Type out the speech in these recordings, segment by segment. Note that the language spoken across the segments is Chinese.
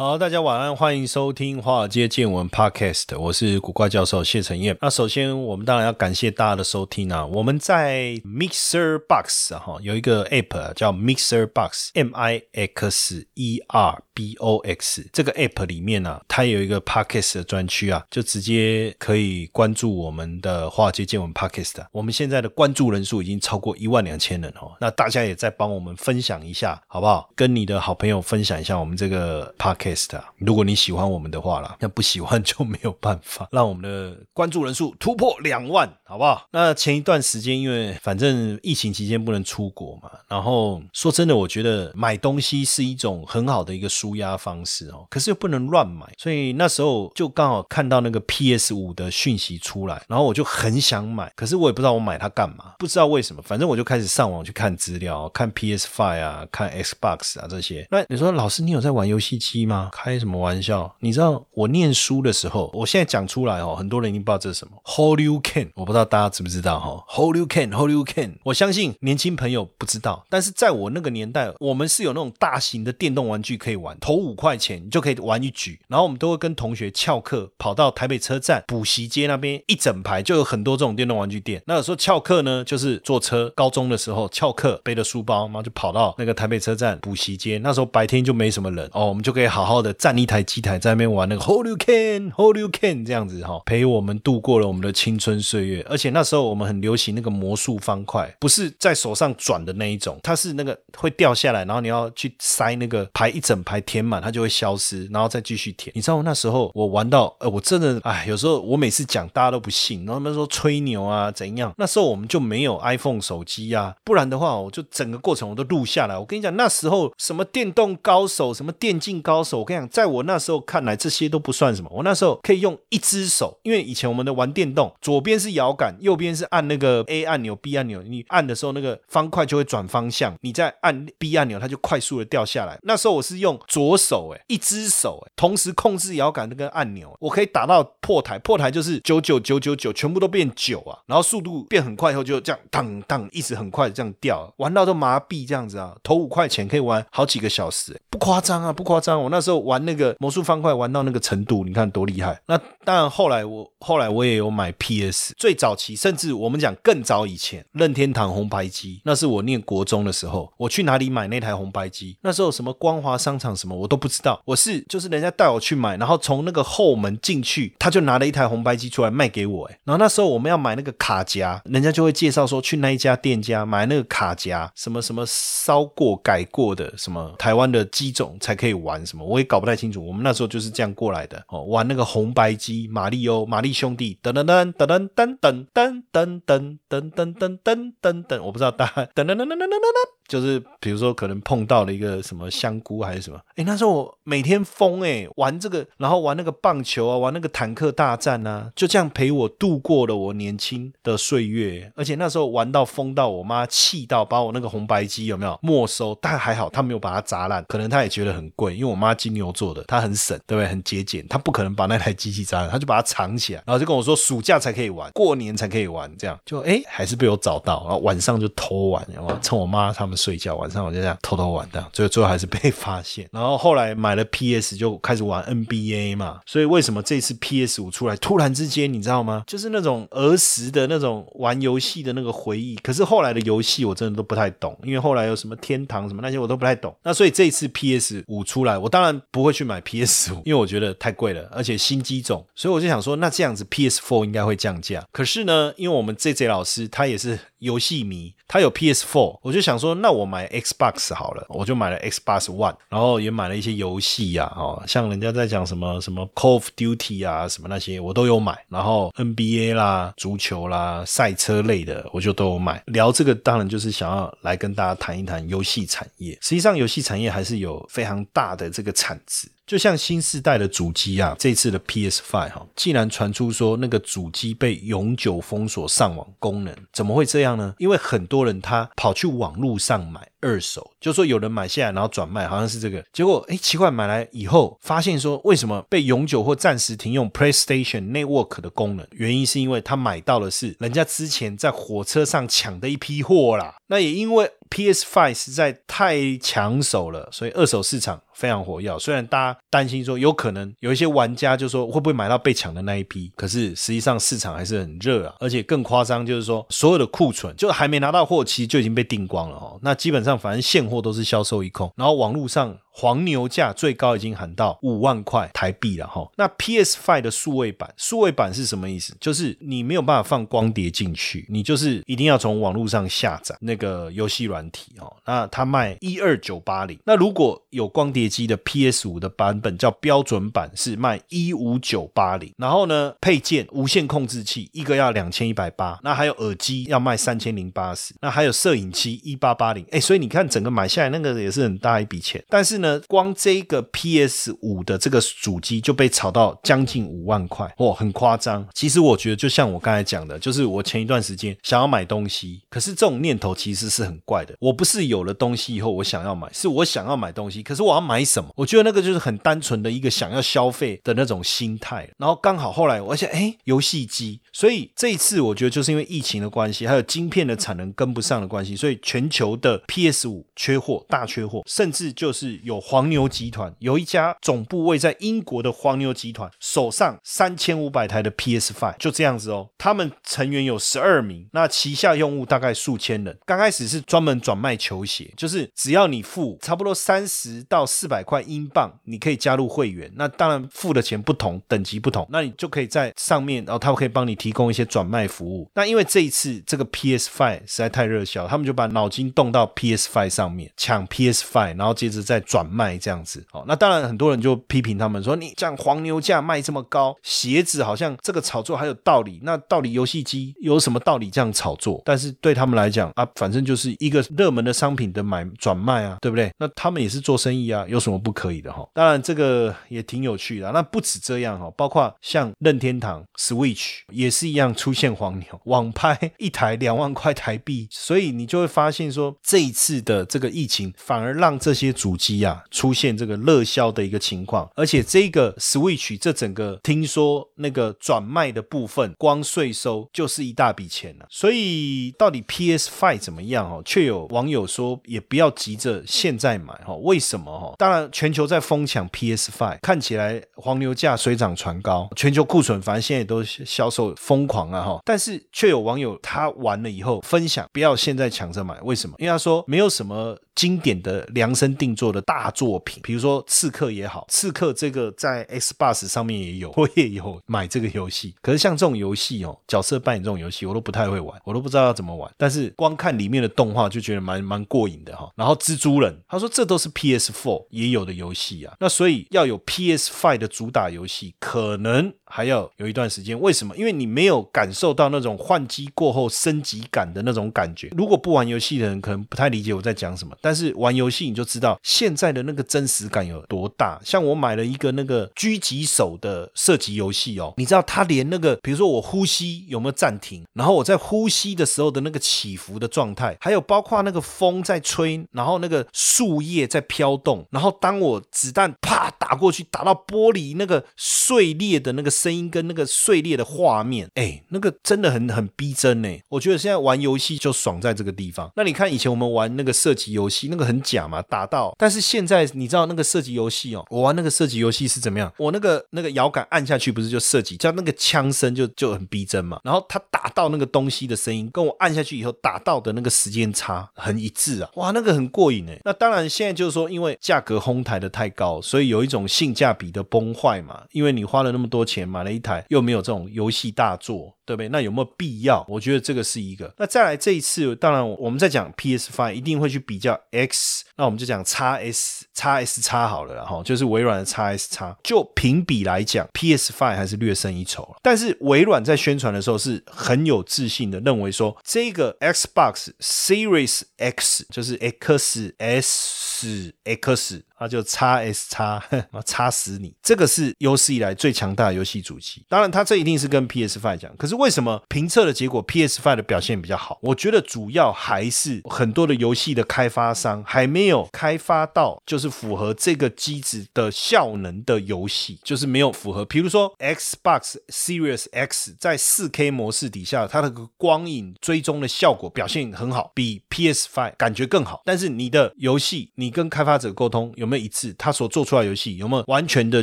好，大家晚安，欢迎收听《华尔街见闻》Podcast，我是古怪教授谢承彦。那首先，我们当然要感谢大家的收听啊。我们在 Mixer Box 哈有一个 App 叫 Mixer Box，M I X E R B O X 这个 App 里面呢，它有一个 Podcast 的专区啊，就直接可以关注我们的《华尔街见闻》Podcast。我们现在的关注人数已经超过一万两千人哦。那大家也在帮我们分享一下，好不好？跟你的好朋友分享一下我们这个 Podcast 啊。如果你喜欢我们的话啦，那不喜欢就没有办法 让我们的关注人数突破两万，好不好？那前一段时间，因为反正疫情期间不能出国嘛，然后说真的，我觉得买东西是一种很好的一个舒压方式哦，可是又不能乱买，所以那时候就刚好看到那个 PS 五的讯息出来，然后我就很想买，可是我也不知道我买它干嘛，不知道为什么，反正我就开始上网去看资料，看 PS Five 啊，看 Xbox 啊这些。那你说老师，你有在玩游戏机吗？开什么玩笑？你知道我念书的时候，我现在讲出来哦，很多人已经不知道这是什么。Hold you can，我不知道大家知不知道哈。Hold you can，Hold you can，我相信年轻朋友不知道，但是在我那个年代，我们是有那种大型的电动玩具可以玩，投五块钱你就可以玩一局。然后我们都会跟同学翘课，跑到台北车站补习街那边一整排就有很多这种电动玩具店。那有时候翘课呢，就是坐车。高中的时候翘课背着书包，然后就跑到那个台北车站补习街。那时候白天就没什么人哦，我们就可以好好。的站一台机台在那边玩那个 Holy Can，Holy can 这样子哈，陪我们度过了我们的青春岁月。而且那时候我们很流行那个魔术方块，不是在手上转的那一种，它是那个会掉下来，然后你要去塞那个排一整排填满，它就会消失，然后再继续填。你知道那时候我玩到，呃，我真的哎，有时候我每次讲大家都不信，然后他们说吹牛啊怎样？那时候我们就没有 iPhone 手机啊，不然的话我就整个过程我都录下来。我跟你讲，那时候什么电动高手，什么电竞高手。我跟你讲，在我那时候看来，这些都不算什么。我那时候可以用一只手，因为以前我们的玩电动，左边是摇杆，右边是按那个 A 按钮、B 按钮。你按的时候，那个方块就会转方向；你再按 B 按钮，它就快速的掉下来。那时候我是用左手，哎，一只手，哎，同时控制摇杆那个按钮，我可以打到破台。破台就是九九九九九，全部都变九啊，然后速度变很快以后，就这样当当，一直很快这样掉，玩到都麻痹这样子啊。投五块钱可以玩好几个小时，不夸张啊，不夸张。我那时候。玩那个魔术方块玩到那个程度，你看多厉害！那当然，后来我后来我也有买 PS，最早期甚至我们讲更早以前，任天堂红白机，那是我念国中的时候，我去哪里买那台红白机？那时候什么光华商场什么我都不知道，我是就是人家带我去买，然后从那个后门进去，他就拿了一台红白机出来卖给我，哎，然后那时候我们要买那个卡夹，人家就会介绍说去那一家店家买那个卡夹，什么什么烧过改过的，什么台湾的机种才可以玩什么，我也。搞不太清楚，我们那时候就是这样过来的哦，玩那个红白机，马里欧、玛丽兄弟，噔噔噔噔噔噔噔噔噔噔噔噔噔噔噔，我不知道大家噔噔噔噔噔噔噔。就是比如说，可能碰到了一个什么香菇还是什么，哎，那时候我每天疯哎玩这个，然后玩那个棒球啊，玩那个坦克大战啊，就这样陪我度过了我年轻的岁月。而且那时候玩到疯到我妈气到把我那个红白机有没有没收？但还好她没有把它砸烂，可能她也觉得很贵，因为我妈金牛座的，她很省，对不对？很节俭，她不可能把那台机器砸烂，她就把它藏起来，然后就跟我说暑假才可以玩，过年才可以玩，这样就哎还是被我找到，然后晚上就偷玩，然后趁我妈他们。睡觉，晚上我就这样偷偷玩的，最后最后还是被发现。然后后来买了 PS 就开始玩 NBA 嘛，所以为什么这次 PS 五出来，突然之间你知道吗？就是那种儿时的那种玩游戏的那个回忆。可是后来的游戏我真的都不太懂，因为后来有什么天堂什么那些我都不太懂。那所以这次 PS 五出来，我当然不会去买 PS 五，因为我觉得太贵了，而且新机种。所以我就想说，那这样子 PS Four 应该会降价。可是呢，因为我们 J J 老师他也是游戏迷，他有 PS Four，我就想说那。我买 Xbox 好了，我就买了 Xbox One，然后也也买了一些游戏呀，哦，像人家在讲什么什么 Call of Duty 啊，什么那些我都有买。然后 NBA 啦、足球啦、赛车类的，我就都有买。聊这个当然就是想要来跟大家谈一谈游戏产业。实际上，游戏产业还是有非常大的这个产值。就像新时代的主机啊，这次的 PS Five 哈，既然传出说那个主机被永久封锁上网功能，怎么会这样呢？因为很多人他跑去网络上买二手，就说有人买下来然后转卖，好像是这个结果。哎，奇怪，买来以后发现说，为什么被永久或暂时停用 PlayStation Network 的功能？原因是因为他买到的是人家之前在火车上抢的一批货啦。那也因为 PS Five 实在太抢手了，所以二手市场。非常火药，虽然大家担心说有可能有一些玩家就说会不会买到被抢的那一批，可是实际上市场还是很热啊，而且更夸张就是说所有的库存就还没拿到货其实就已经被订光了哦，那基本上反正现货都是销售一空，然后网络上。黄牛价最高已经喊到五万块台币了哈。那 PS Five 的数位版，数位版是什么意思？就是你没有办法放光碟进去，你就是一定要从网络上下载那个游戏软体哦。那它卖一二九八零。那如果有光碟机的 PS 五的版本叫标准版，是卖一五九八零。然后呢，配件无线控制器一个要两千一百八，那还有耳机要卖三千零八十，那还有摄影机一八八零。哎，所以你看整个买下来那个也是很大一笔钱，但是。呢，光这个 PS 五的这个主机就被炒到将近五万块，哇，很夸张。其实我觉得，就像我刚才讲的，就是我前一段时间想要买东西，可是这种念头其实是很怪的。我不是有了东西以后我想要买，是我想要买东西，可是我要买什么？我觉得那个就是很单纯的一个想要消费的那种心态。然后刚好后来我想，哎，游戏机，所以这一次我觉得就是因为疫情的关系，还有晶片的产能跟不上的关系，所以全球的 PS 五缺货，大缺货，甚至就是有。有黄牛集团有一家总部位在英国的黄牛集团手上三千五百台的 PS Five 就这样子哦，他们成员有十二名，那旗下用户大概数千人。刚开始是专门转卖球鞋，就是只要你付差不多三十到四百块英镑，你可以加入会员。那当然付的钱不同，等级不同，那你就可以在上面，然后他们可以帮你提供一些转卖服务。那因为这一次这个 PS Five 实在太热销，他们就把脑筋动到 PS Five 上面抢 PS Five，然后接着再转。转卖这样子，哦，那当然很多人就批评他们说，你这样黄牛价卖这么高，鞋子好像这个炒作还有道理，那到底游戏机有什么道理这样炒作？但是对他们来讲啊，反正就是一个热门的商品的买转卖啊，对不对？那他们也是做生意啊，有什么不可以的哈？当然这个也挺有趣的。那不止这样哈，包括像任天堂 Switch 也是一样出现黄牛，网拍一台两万块台币，所以你就会发现说，这一次的这个疫情反而让这些主机啊。出现这个热销的一个情况，而且这个 Switch 这整个听说那个转卖的部分，光税收就是一大笔钱了。所以到底 PS Five 怎么样哦？却有网友说也不要急着现在买哈，为什么哈？当然全球在疯抢 PS Five，看起来黄牛价水涨船高，全球库存反正现在也都销售疯狂啊哈。但是却有网友他完了以后分享，不要现在抢着买，为什么？因为他说没有什么。经典的量身定做的大作品，比如说《刺客》也好，《刺客》这个在 Xbox 上面也有，我也有买这个游戏。可是像这种游戏哦，角色扮演这种游戏，我都不太会玩，我都不知道要怎么玩。但是光看里面的动画就觉得蛮蛮过瘾的哈。然后蜘蛛人，他说这都是 PS4 也有的游戏啊。那所以要有 PS5 的主打游戏，可能还要有一段时间。为什么？因为你没有感受到那种换机过后升级感的那种感觉。如果不玩游戏的人，可能不太理解我在讲什么。但是玩游戏你就知道现在的那个真实感有多大。像我买了一个那个狙击手的射击游戏哦，你知道它连那个，比如说我呼吸有没有暂停，然后我在呼吸的时候的那个起伏的状态，还有包括那个风在吹，然后那个树叶在飘动，然后当我子弹啪打过去，打到玻璃那个碎裂的那个声音跟那个碎裂的画面，哎，那个真的很很逼真呢。我觉得现在玩游戏就爽在这个地方。那你看以前我们玩那个射击游戏。那个很假嘛，打到。但是现在你知道那个射击游戏哦，我玩那个射击游戏是怎么样？我那个那个摇杆按下去不是就射击，叫那个枪声就就很逼真嘛。然后它打到那个东西的声音，跟我按下去以后打到的那个时间差很一致啊，哇，那个很过瘾哎。那当然现在就是说，因为价格哄抬的太高，所以有一种性价比的崩坏嘛，因为你花了那么多钱买了一台，又没有这种游戏大作。对不对？那有没有必要？我觉得这个是一个。那再来这一次，当然我们在讲 PS Five，一定会去比较 X，那我们就讲 x S、x S、x 好了哈，就是微软的 x S、x 就评比来讲，PS Five 还是略胜一筹。但是微软在宣传的时候是很有自信的，认为说这个 Xbox Series X 就是 X S X。那就叉 S 叉，叉死你！这个是有史以来最强大的游戏主机。当然，它这一定是跟 PS Five 讲。可是为什么评测的结果 PS Five 的表现比较好？我觉得主要还是很多的游戏的开发商还没有开发到就是符合这个机子的效能的游戏，就是没有符合。比如说 Xbox Series X 在 4K 模式底下，它的光影追踪的效果表现很好，比 PS Five 感觉更好。但是你的游戏，你跟开发者沟通有？没一致，他所做出来游戏有没有完全的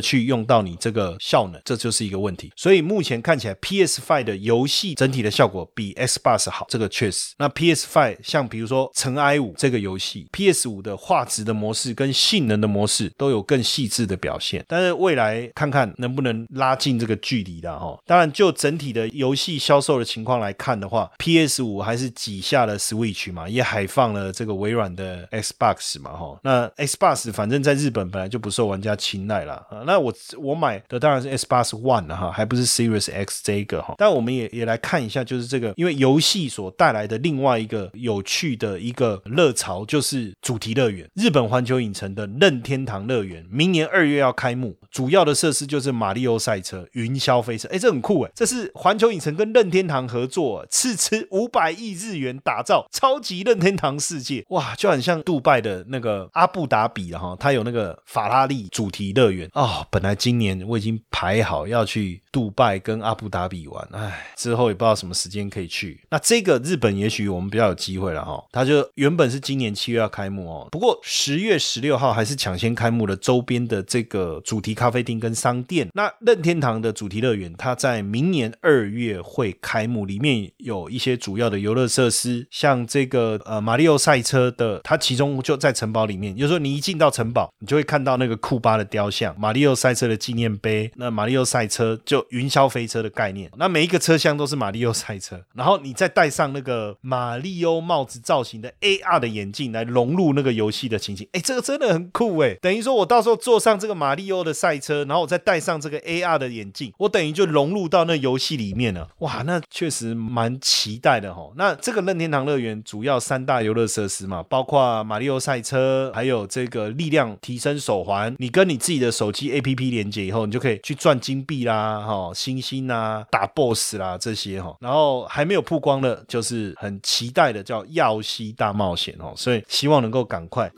去用到你这个效能，这就是一个问题。所以目前看起来，PS Five 的游戏整体的效果比 Xbox 好，这个确实。那 PS Five 像比如说《尘埃五》这个游戏，PS 五的画质的模式跟性能的模式都有更细致的表现。但是未来看看能不能拉近这个距离的哈。当然，就整体的游戏销售的情况来看的话，PS 五还是挤下了 Switch 嘛，也海放了这个微软的 Xbox 嘛哈。那 Xbox 反正。在日本本来就不受玩家青睐了啊，那我我买的当然是 S 八十 One 了哈，还不是 Series X 这一个哈。但我们也也来看一下，就是这个，因为游戏所带来的另外一个有趣的一个热潮，就是主题乐园。日本环球影城的任天堂乐园明年二月要开幕，主要的设施就是马里奥赛车、云霄飞车，哎，这很酷哎，这是环球影城跟任天堂合作，斥资五百亿日元打造超级任天堂世界，哇，就很像杜拜的那个阿布达比了哈。它有那个法拉利主题乐园哦，本来今年我已经排好要去杜拜跟阿布达比玩，唉，之后也不知道什么时间可以去。那这个日本也许我们比较有机会了哈。它就原本是今年七月要开幕哦，不过十月十六号还是抢先开幕的周边的这个主题咖啡厅跟商店。那任天堂的主题乐园，它在明年二月会开幕，里面有一些主要的游乐设施，像这个呃马里奥赛车的，它其中就在城堡里面，有时候你一进到城堡。你就会看到那个库巴的雕像，马里奥赛车的纪念碑。那马里奥赛车就云霄飞车的概念，那每一个车厢都是马里奥赛车。然后你再戴上那个马里奥帽子造型的 AR 的眼镜来融入那个游戏的情景，哎，这个真的很酷哎！等于说我到时候坐上这个马里奥的赛车，然后我再戴上这个 AR 的眼镜，我等于就融入到那游戏里面了。哇，那确实蛮期待的哈。那这个任天堂乐园主要三大游乐设施嘛，包括马里奥赛车，还有这个力量。提升手环，你跟你自己的手机 A P P 连接以后，你就可以去赚金币啦，哈，星星啊，打 BOSS 啦这些哈。然后还没有曝光的，就是很期待的叫耀西大冒险哦，所以希望能够赶快。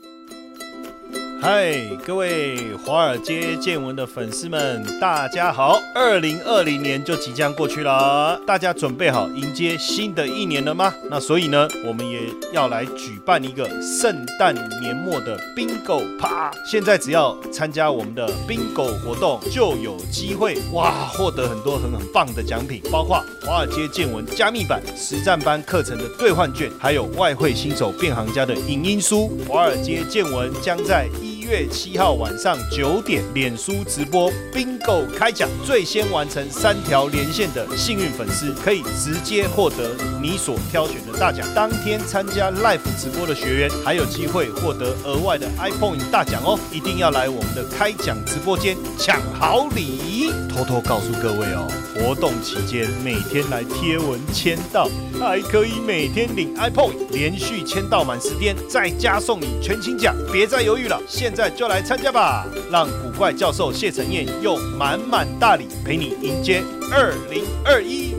嗨，各位华尔街见闻的粉丝们，大家好！二零二零年就即将过去了，大家准备好迎接新的一年了吗？那所以呢，我们也要来举办一个圣诞年末的 Bingo 趴。现在只要参加我们的 Bingo 活动，就有机会哇，获得很多很很棒的奖品，包括华尔街见闻加密版实战班课程的兑换券，还有外汇新手变行家的影音书。华尔街见闻将在一。月七号晚上九点，脸书直播 bingo 开奖，最先完成三条连线的幸运粉丝可以直接获得你所挑选的大奖。当天参加 live 直播的学员还有机会获得额外的 iPhone 大奖哦！一定要来我们的开奖直播间抢好礼。偷偷告诉各位哦，活动期间每天来贴文签到，还可以每天领 iPhone，连续签到满十天再加送你全勤奖。别再犹豫了，现现在。就来参加吧，让古怪教授谢承彦用满满大礼陪你迎接二零二一。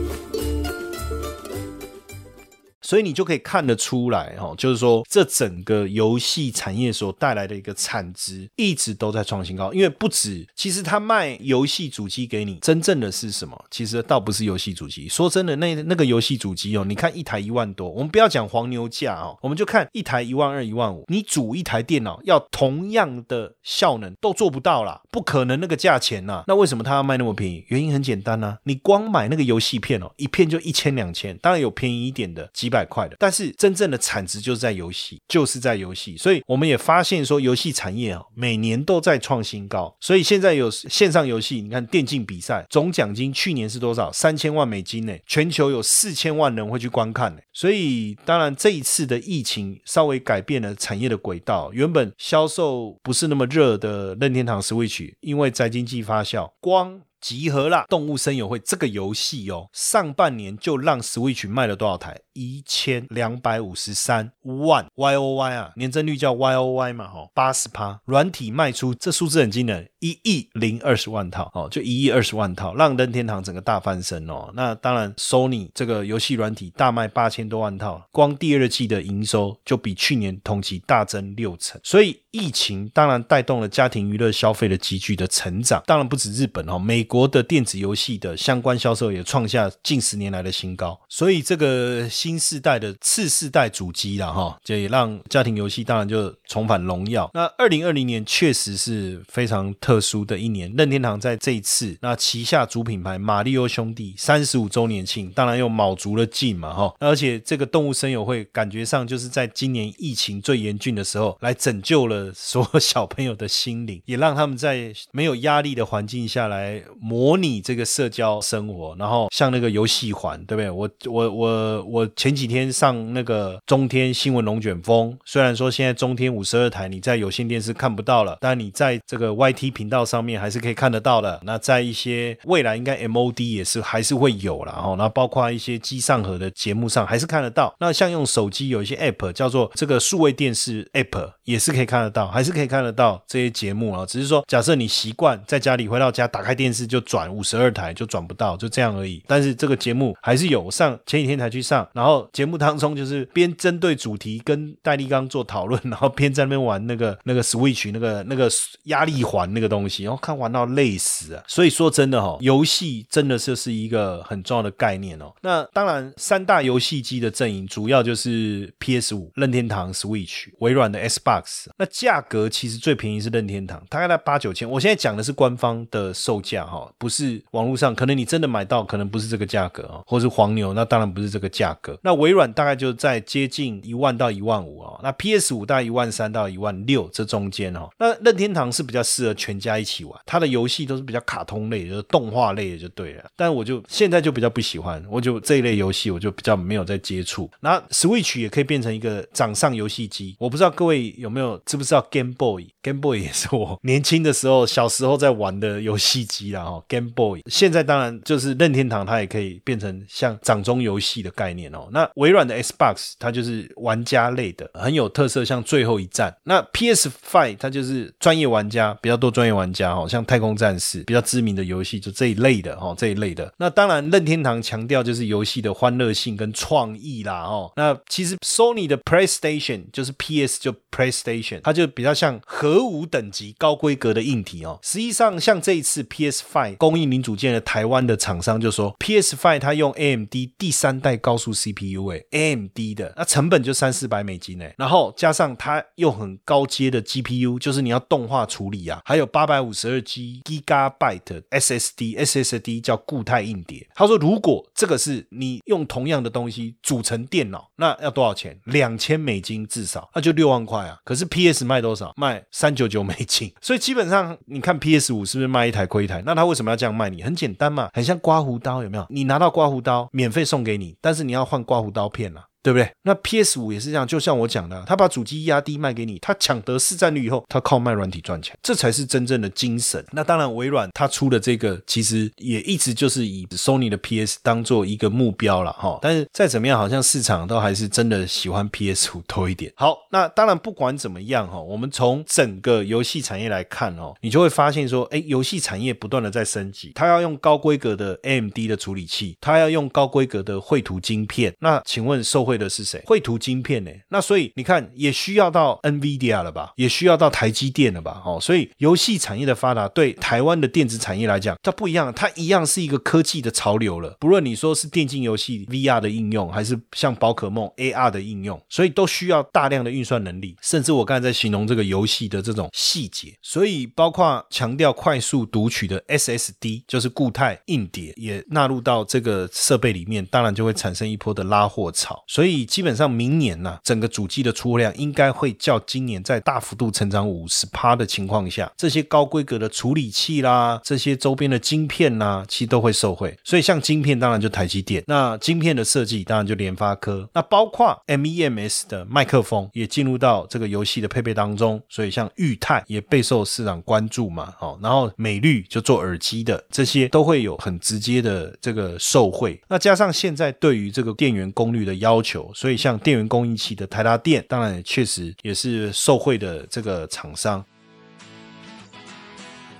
所以你就可以看得出来，哈，就是说这整个游戏产业所带来的一个产值一直都在创新高。因为不止，其实他卖游戏主机给你，真正的是什么？其实倒不是游戏主机。说真的，那那个游戏主机哦，你看一台一万多，我们不要讲黄牛价哦，我们就看一台一万二、一万五。你组一台电脑要同样的效能都做不到啦，不可能那个价钱呐。那为什么他要卖那么便宜？原因很简单呐，你光买那个游戏片哦，一片就一千两千，当然有便宜一点的几百。百块的，但是真正的产值就是在游戏，就是在游戏。所以我们也发现说，游戏产业啊，每年都在创新高。所以现在有线上游戏，你看电竞比赛总奖金去年是多少？三千万美金呢？全球有四千万人会去观看呢。所以当然这一次的疫情稍微改变了产业的轨道，原本销售不是那么热的任天堂 Switch，因为宅经济发酵，光。集合啦！动物森友会这个游戏哦，上半年就让 Switch 卖了多少台？一千两百五十三万 Y O Y 啊，年增率叫 Y O Y 嘛，吼，八十趴。软体卖出这数字很惊人，一亿零二十万套哦，就一亿二十万套，让任天堂整个大翻身哦。那当然，Sony 这个游戏软体大卖八千多万套，光第二季的营收就比去年同期大增六成。所以疫情当然带动了家庭娱乐消费的急剧的成长，当然不止日本哦，美国的电子游戏的相关销售也创下近十年来的新高。所以这个。新世代的次世代主机了哈，这也让家庭游戏当然就重返荣耀。那二零二零年确实是非常特特殊的一年，任天堂在这一次那旗下主品牌马里奥兄弟三十五周年庆，当然又卯足了劲嘛哈。而且这个动物声友会感觉上就是在今年疫情最严峻的时候，来拯救了所有小朋友的心灵，也让他们在没有压力的环境下来模拟这个社交生活，然后像那个游戏环，对不对？我我我我。前几天上那个中天新闻龙卷风，虽然说现在中天五十二台你在有线电视看不到了，但你在这个 YT 频频道上面还是可以看得到的。那在一些未来应该 MOD 也是还是会有了哦。那包括一些机上盒的节目上还是看得到。那像用手机有一些 App 叫做这个数位电视 App 也是可以看得到，还是可以看得到这些节目啊。只是说假设你习惯在家里回到家打开电视就转五十二台就转不到，就这样而已。但是这个节目还是有，上前几天才去上。然后节目当中就是边针对主题跟戴立刚做讨论，然后边在那边玩那个那个 Switch 那个那个压力环那个东西，然后看玩到累死啊！所以说真的哈，游戏真的是是一个很重要的概念哦。那当然，三大游戏机的阵营主要就是 PS 五、任天堂 Switch、微软的 Xbox。那价格其实最便宜是任天堂，大概在八九千。我现在讲的是官方的售价哈，不是网络上，可能你真的买到可能不是这个价格啊，或是黄牛，那当然不是这个价格。那微软大概就在接近一万到一万五啊，那 PS 五大概一万三到一万六这中间哦。那任天堂是比较适合全家一起玩，它的游戏都是比较卡通类，就是动画类的就对了。但我就现在就比较不喜欢，我就这一类游戏我就比较没有在接触。那 Switch 也可以变成一个掌上游戏机，我不知道各位有没有知不知道 Game Boy？Game Boy 也是我年轻的时候小时候在玩的游戏机啦哈。Game Boy 现在当然就是任天堂，它也可以变成像掌中游戏的概念哦。那微软的 Xbox 它就是玩家类的，很有特色，像最后一战。那 PS Five 它就是专业玩家比较多，专业玩家哈，像太空战士比较知名的游戏就这一类的哈，这一类的。那当然任天堂强调就是游戏的欢乐性跟创意啦哦。那其实 Sony 的 PlayStation 就是 PS 就 PlayStation，它就比较像核武等级高规格的硬体哦。实际上像这一次 PS Five 供应零组件的台湾的厂商就说 PS Five 它用 AMD 第三代高速 CPU 哎。AMD 的那成本就三四百美金呢，然后加上它又很高阶的 GPU，就是你要动画处理啊，还有八百五十二 G Gigabyte SSD，SSD 叫固态硬碟。他说，如果这个是你用同样的东西组成电脑，那要多少钱？两千美金至少，那就六万块啊。可是 PS 卖多少？卖三九九美金。所以基本上你看 PS 五是不是卖一台亏一台？那他为什么要这样卖你？很简单嘛，很像刮胡刀，有没有？你拿到刮胡刀免费送给你，但是你要换刮胡。刀片了。对不对？那 PS 五也是这样，就像我讲的，他把主机压低卖给你，他抢得市占率以后，他靠卖软体赚钱，这才是真正的精神。那当然，微软他出的这个其实也一直就是以 Sony 的 PS 当做一个目标了哈。但是再怎么样，好像市场都还是真的喜欢 PS 五多一点。好，那当然不管怎么样哈，我们从整个游戏产业来看哦，你就会发现说，哎，游戏产业不断的在升级，它要用高规格的 AMD 的处理器，它要用高规格的绘图晶片。那请问受惠？的是谁？绘图晶片呢？那所以你看，也需要到 NVIDIA 了吧？也需要到台积电了吧？哦，所以游戏产业的发达，对台湾的电子产业来讲，它不一样，它一样是一个科技的潮流了。不论你说是电竞游戏 VR 的应用，还是像宝可梦 AR 的应用，所以都需要大量的运算能力。甚至我刚才在形容这个游戏的这种细节，所以包括强调快速读取的 SSD，就是固态硬碟，也纳入到这个设备里面，当然就会产生一波的拉货潮。所以所以基本上明年呢，整个主机的出货量应该会较今年在大幅度成长五十趴的情况下，这些高规格的处理器啦，这些周边的晶片啦，其实都会受惠。所以像晶片当然就台积电，那晶片的设计当然就联发科，那包括 MEMS 的麦克风也进入到这个游戏的配备当中，所以像裕泰也备受市场关注嘛，好，然后美绿就做耳机的，这些都会有很直接的这个受惠。那加上现在对于这个电源功率的要求，所以像电源供应器的台达电，当然也确实也是受惠的这个厂商。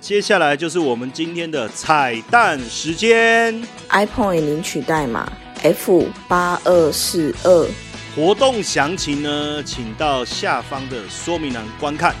接下来就是我们今天的彩蛋时间，iPhone 领取代码 F 八二四二。活动详情呢，请到下方的说明栏观看。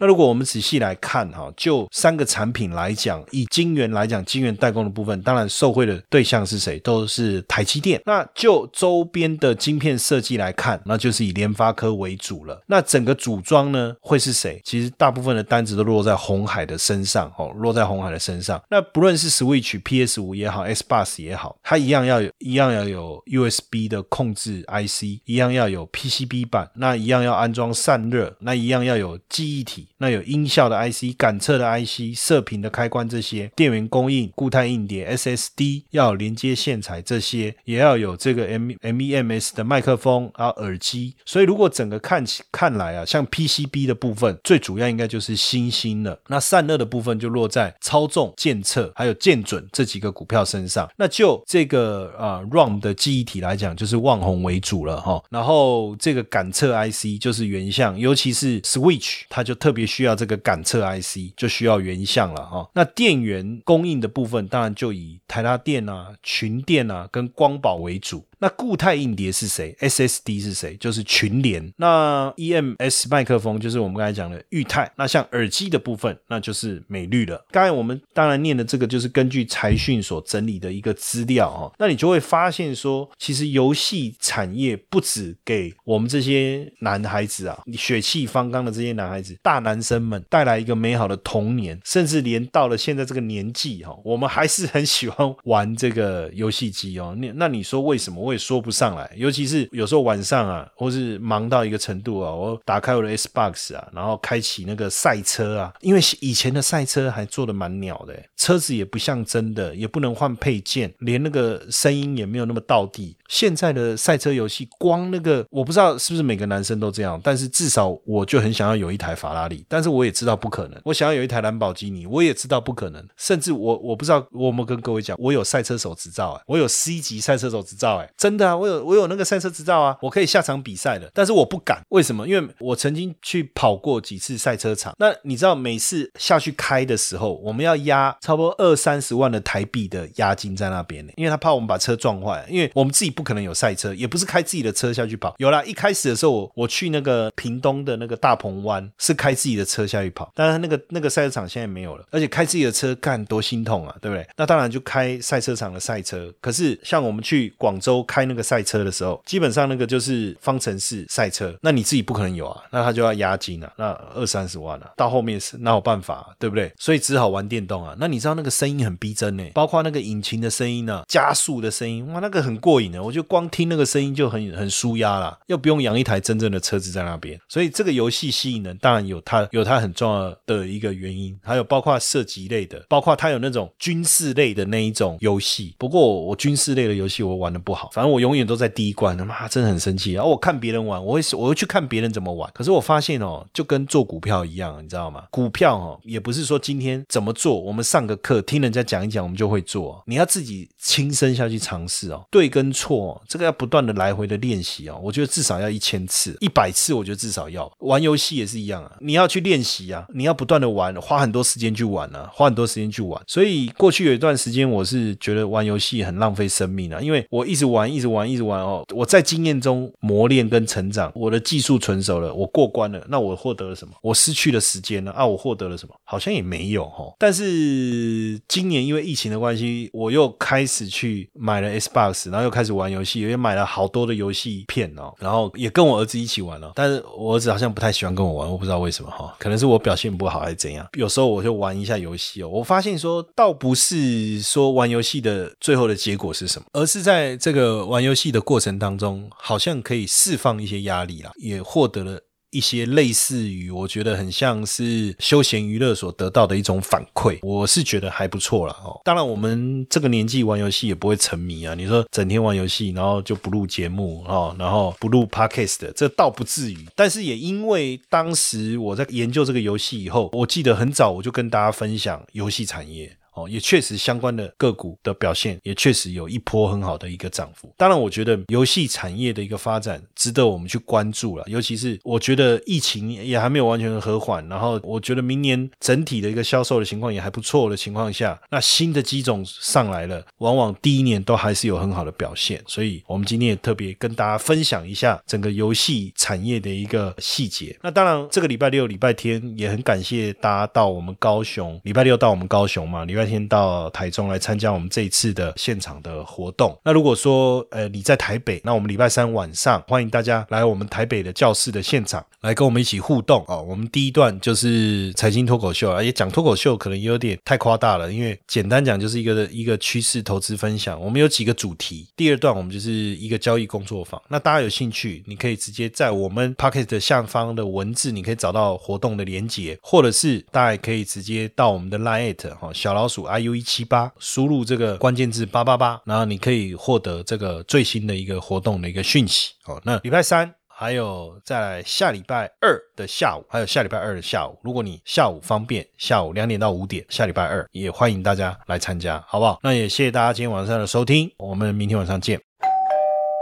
那如果我们仔细来看哈，就三个产品来讲，以晶圆来讲，晶圆代工的部分，当然受惠的对象是谁？都是台积电。那就周边的晶片设计来看，那就是以联发科为主了。那整个组装呢，会是谁？其实大部分的单子都落在红海的身上哦，落在红海的身上。那不论是 Switch、PS 五也好，S Bus 也好，它一样要有，一样要有 USB 的控制 IC，一样要有 PCB 板，那一样要安装散热，那一样要有记忆体。那有音效的 IC、感测的 IC、射频的开关这些，电源供应、固态硬碟、SSD 要连接线材这些，也要有这个 M MEMS 的麦克风，还有耳机。所以如果整个看起看来啊，像 PCB 的部分，最主要应该就是新兴了。那散热的部分就落在操纵、监测还有剑准这几个股票身上。那就这个啊 ROM 的记忆体来讲，就是旺宏为主了哈。然后这个感测 IC 就是原相，尤其是 Switch，它就特别。需要这个感测 IC 就需要原像了哈。那电源供应的部分，当然就以台达电啊、群电啊跟光宝为主。那固态硬碟是谁？SSD 是谁？就是群联。那 EMS 麦克风就是我们刚才讲的裕泰。那像耳机的部分，那就是美绿了。刚才我们当然念的这个，就是根据财讯所整理的一个资料哦。那你就会发现说，其实游戏产业不止给我们这些男孩子啊，血气方刚的这些男孩子、大男生们带来一个美好的童年，甚至连到了现在这个年纪哈，我们还是很喜欢玩这个游戏机哦。那那你说为什么？我也说不上来，尤其是有时候晚上啊，或是忙到一个程度啊，我打开我的 Xbox 啊，然后开启那个赛车啊，因为以前的赛车还做的蛮鸟的，车子也不像真的，也不能换配件，连那个声音也没有那么到地。现在的赛车游戏，光那个我不知道是不是每个男生都这样，但是至少我就很想要有一台法拉利，但是我也知道不可能。我想要有一台兰博基尼，我也知道不可能。甚至我我不知道我有没有跟各位讲，我有赛车手执照哎，我有 C 级赛车手执照哎，真的啊，我有我有那个赛车执照啊，我可以下场比赛的。但是我不敢，为什么？因为我曾经去跑过几次赛车场，那你知道每次下去开的时候，我们要押差不多二三十万的台币的押金在那边呢，因为他怕我们把车撞坏，因为我们自己。不可能有赛车，也不是开自己的车下去跑。有啦，一开始的时候，我我去那个屏东的那个大鹏湾，是开自己的车下去跑。但是那个那个赛车场现在没有了，而且开自己的车干多心痛啊，对不对？那当然就开赛车场的赛车。可是像我们去广州开那个赛车的时候，基本上那个就是方程式赛车，那你自己不可能有啊，那他就要押金啊，那二三十万啊，到后面是哪有办法，对不对？所以只好玩电动啊。那你知道那个声音很逼真呢，包括那个引擎的声音呢，加速的声音，哇，那个很过瘾的。我就光听那个声音就很很舒压了，又不用养一台真正的车子在那边，所以这个游戏吸引人，当然有它有它很重要的一个原因，还有包括射击类的，包括它有那种军事类的那一种游戏。不过我军事类的游戏我玩的不好，反正我永远都在第一关，他妈真的很生气。然后我看别人玩，我会我会去看别人怎么玩，可是我发现哦，就跟做股票一样，你知道吗？股票哦，也不是说今天怎么做，我们上个课听人家讲一讲，我们就会做，你要自己亲身下去尝试哦，对跟错这。这个要不断的来回的练习哦，我觉得至少要一千次、一百次，我觉得至少要。玩游戏也是一样啊，你要去练习啊，你要不断的玩，花很多时间去玩啊，花很多时间去玩。所以过去有一段时间，我是觉得玩游戏很浪费生命啊，因为我一直玩、一直玩、一直玩哦。我在经验中磨练跟成长，我的技术纯熟了，我过关了，那我获得了什么？我失去了时间了啊，我获得了什么？好像也没有哈。但是今年因为疫情的关系，我又开始去买了 Xbox，然后又开始玩游戏。也买了好多的游戏片哦，然后也跟我儿子一起玩了，但是我儿子好像不太喜欢跟我玩，我不知道为什么哈，可能是我表现不好还是怎样。有时候我就玩一下游戏哦，我发现说倒不是说玩游戏的最后的结果是什么，而是在这个呃玩游戏的过程当中，好像可以释放一些压力啦，也获得了。一些类似于我觉得很像是休闲娱乐所得到的一种反馈，我是觉得还不错了哦。当然，我们这个年纪玩游戏也不会沉迷啊。你说整天玩游戏，然后就不录节目哦，然后不录 podcast，这倒不至于。但是也因为当时我在研究这个游戏以后，我记得很早我就跟大家分享游戏产业。哦，也确实相关的个股的表现也确实有一波很好的一个涨幅。当然，我觉得游戏产业的一个发展值得我们去关注了。尤其是我觉得疫情也还没有完全和缓，然后我觉得明年整体的一个销售的情况也还不错的情况下，那新的机种上来了，往往第一年都还是有很好的表现。所以，我们今天也特别跟大家分享一下整个游戏产业的一个细节。那当然，这个礼拜六、礼拜天也很感谢大家到我们高雄，礼拜六到我们高雄嘛，礼拜。天到台中来参加我们这一次的现场的活动。那如果说呃你在台北，那我们礼拜三晚上欢迎大家来我们台北的教室的现场来跟我们一起互动哦。我们第一段就是财经脱口秀，而且讲脱口秀可能有点太夸大了，因为简单讲就是一个一个趋势投资分享。我们有几个主题。第二段我们就是一个交易工作坊。那大家有兴趣，你可以直接在我们 Pocket 的下方的文字，你可以找到活动的连接，或者是大家也可以直接到我们的 Line 哈小老鼠鼠。iu 一七八，输入这个关键字八八八，然后你可以获得这个最新的一个活动的一个讯息。哦，那礼拜三还有在下礼拜二的下午，还有下礼拜二的下午，如果你下午方便，下午两点到五点，下礼拜二也欢迎大家来参加，好不好？那也谢谢大家今天晚上的收听，我们明天晚上见。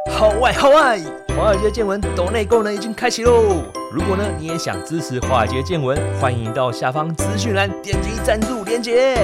好外好外，华尔街见闻抖内功能已经开启喽！如果呢你也想支持华尔街见闻，欢迎到下方资讯栏点击赞助链接。